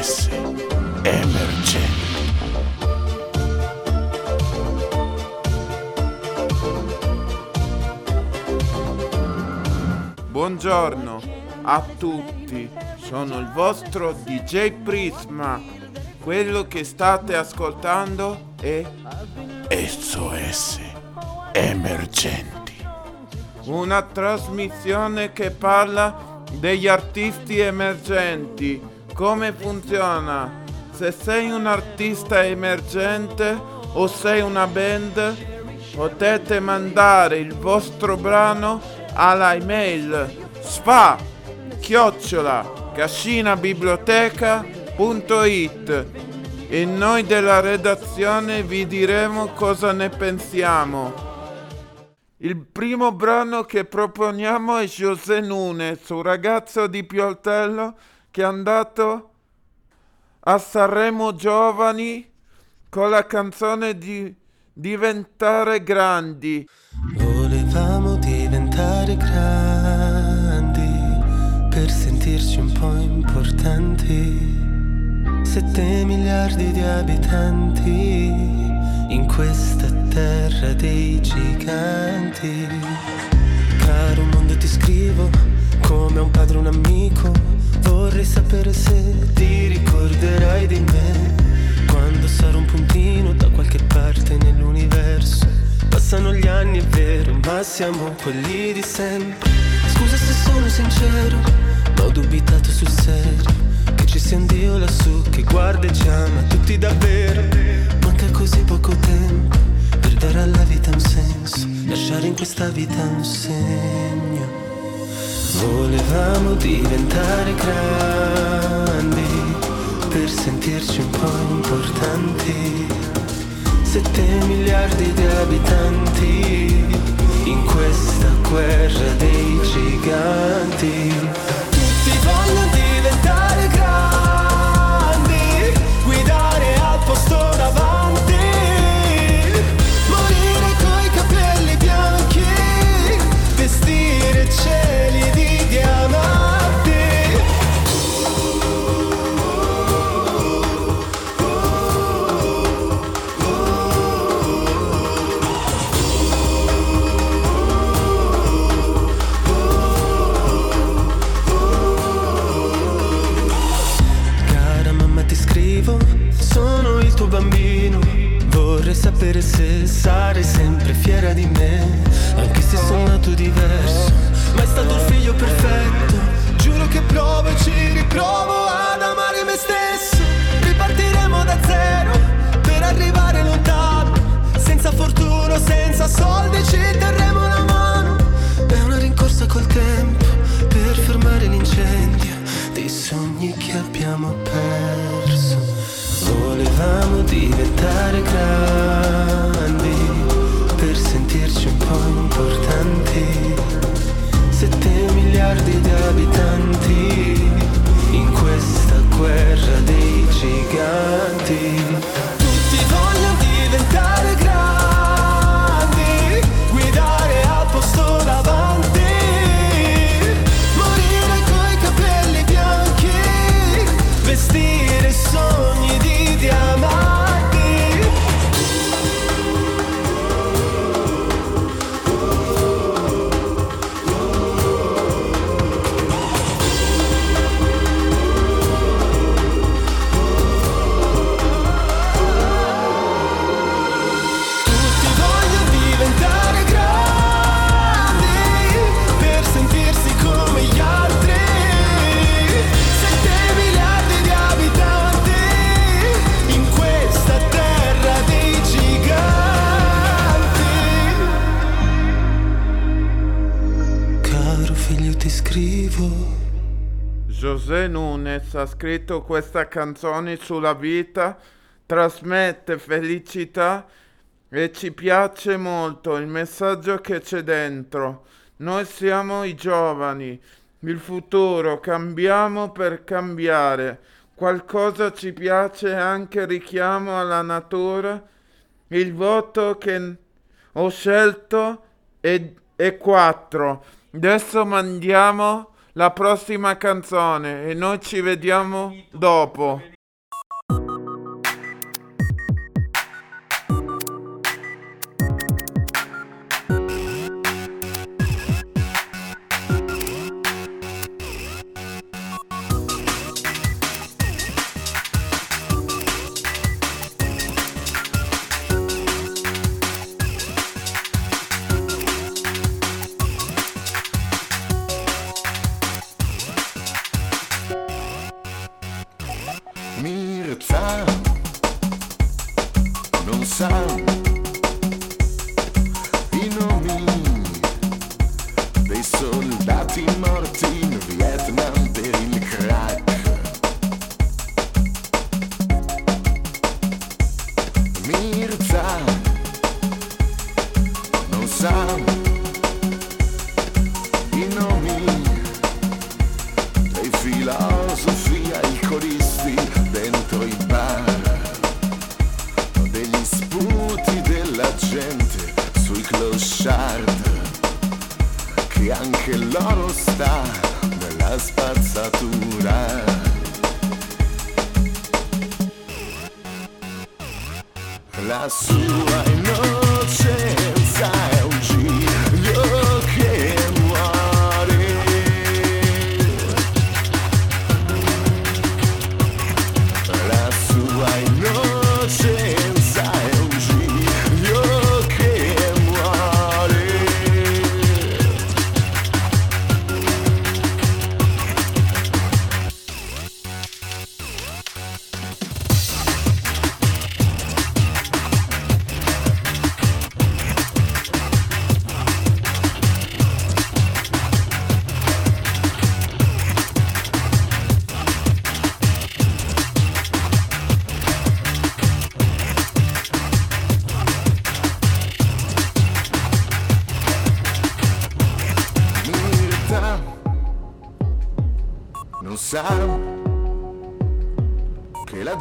SOS Emergenti. Buongiorno a tutti, sono il vostro DJ Prisma. Quello che state ascoltando è SOS Emergenti. una trasmissione che parla degli artisti emergenti. Come funziona? Se sei un artista emergente o sei una band, potete mandare il vostro brano alla email sfa chiocciola cascinabiblioteca.it e noi della redazione vi diremo cosa ne pensiamo. Il primo brano che proponiamo è José Nunes, un ragazzo di Pioltello che è andato a Sanremo Giovani con la canzone di Diventare Grandi. Volevamo diventare grandi per sentirci un po' importanti. Sette miliardi di abitanti in questa terra dei giganti. Caro mondo ti scrivo siamo quelli di sempre. Scusa se sono sincero, ma ho dubitato sul serio. Che ci sia un Dio lassù che guarda e ci ama tutti davvero. Manca così poco tempo per dare alla vita un senso. Lasciare in questa vita un segno. Volevamo diventare grandi per sentirci un po' importanti. Sette miliardi di abitanti questa guerra dei giganti. Volevamo diventare grandi per sentirci un po' importanti. Sette miliardi di abitanti in questa guerra dei giganti. José Nunes ha scritto questa canzone sulla vita, trasmette felicità e ci piace molto il messaggio che c'è dentro. Noi siamo i giovani, il futuro, cambiamo per cambiare. Qualcosa ci piace anche richiamo alla natura. Il voto che ho scelto è, è 4. Adesso mandiamo la prossima canzone e noi ci vediamo dopo. Non anche loro sta nella spazzatura. La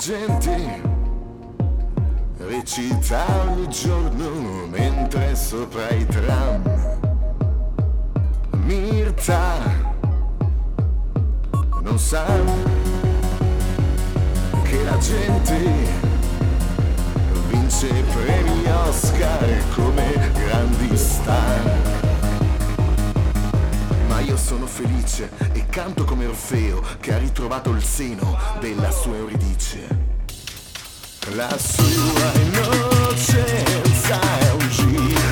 gente recita ogni giorno mentre sopra i tram. Mirta non sa che la gente vince premi Oscar come grandi star. Ma io sono felice canto come Orfeo che ha ritrovato il seno della sua Euridice. La sua innocenza è un giglio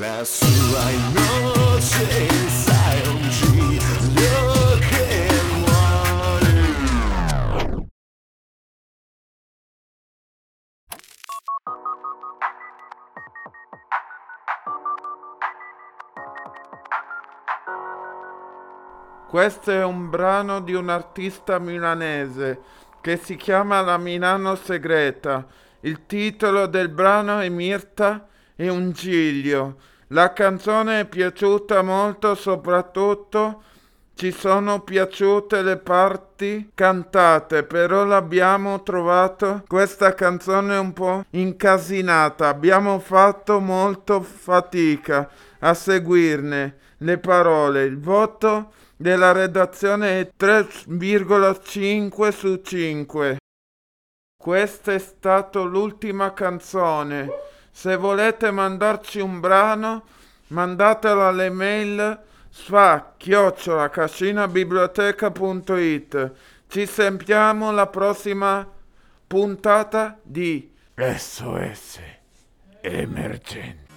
La sua innocenza è un giglio che muore. Questo è un brano di un artista milanese che si chiama La Milano Segreta. Il titolo del brano è Mirta e un giglio. La canzone è piaciuta molto, soprattutto ci sono piaciute le parti cantate, però l'abbiamo trovato questa canzone un po' incasinata. Abbiamo fatto molto fatica a seguirne le parole. Il voto della redazione è 3,5 su 5. Questa è stata l'ultima canzone. Se volete mandarci un brano, mandatelo alle mail sfa chiocciola cascinabiblioteca.it. Ci sentiamo la prossima puntata di SOS emergenti.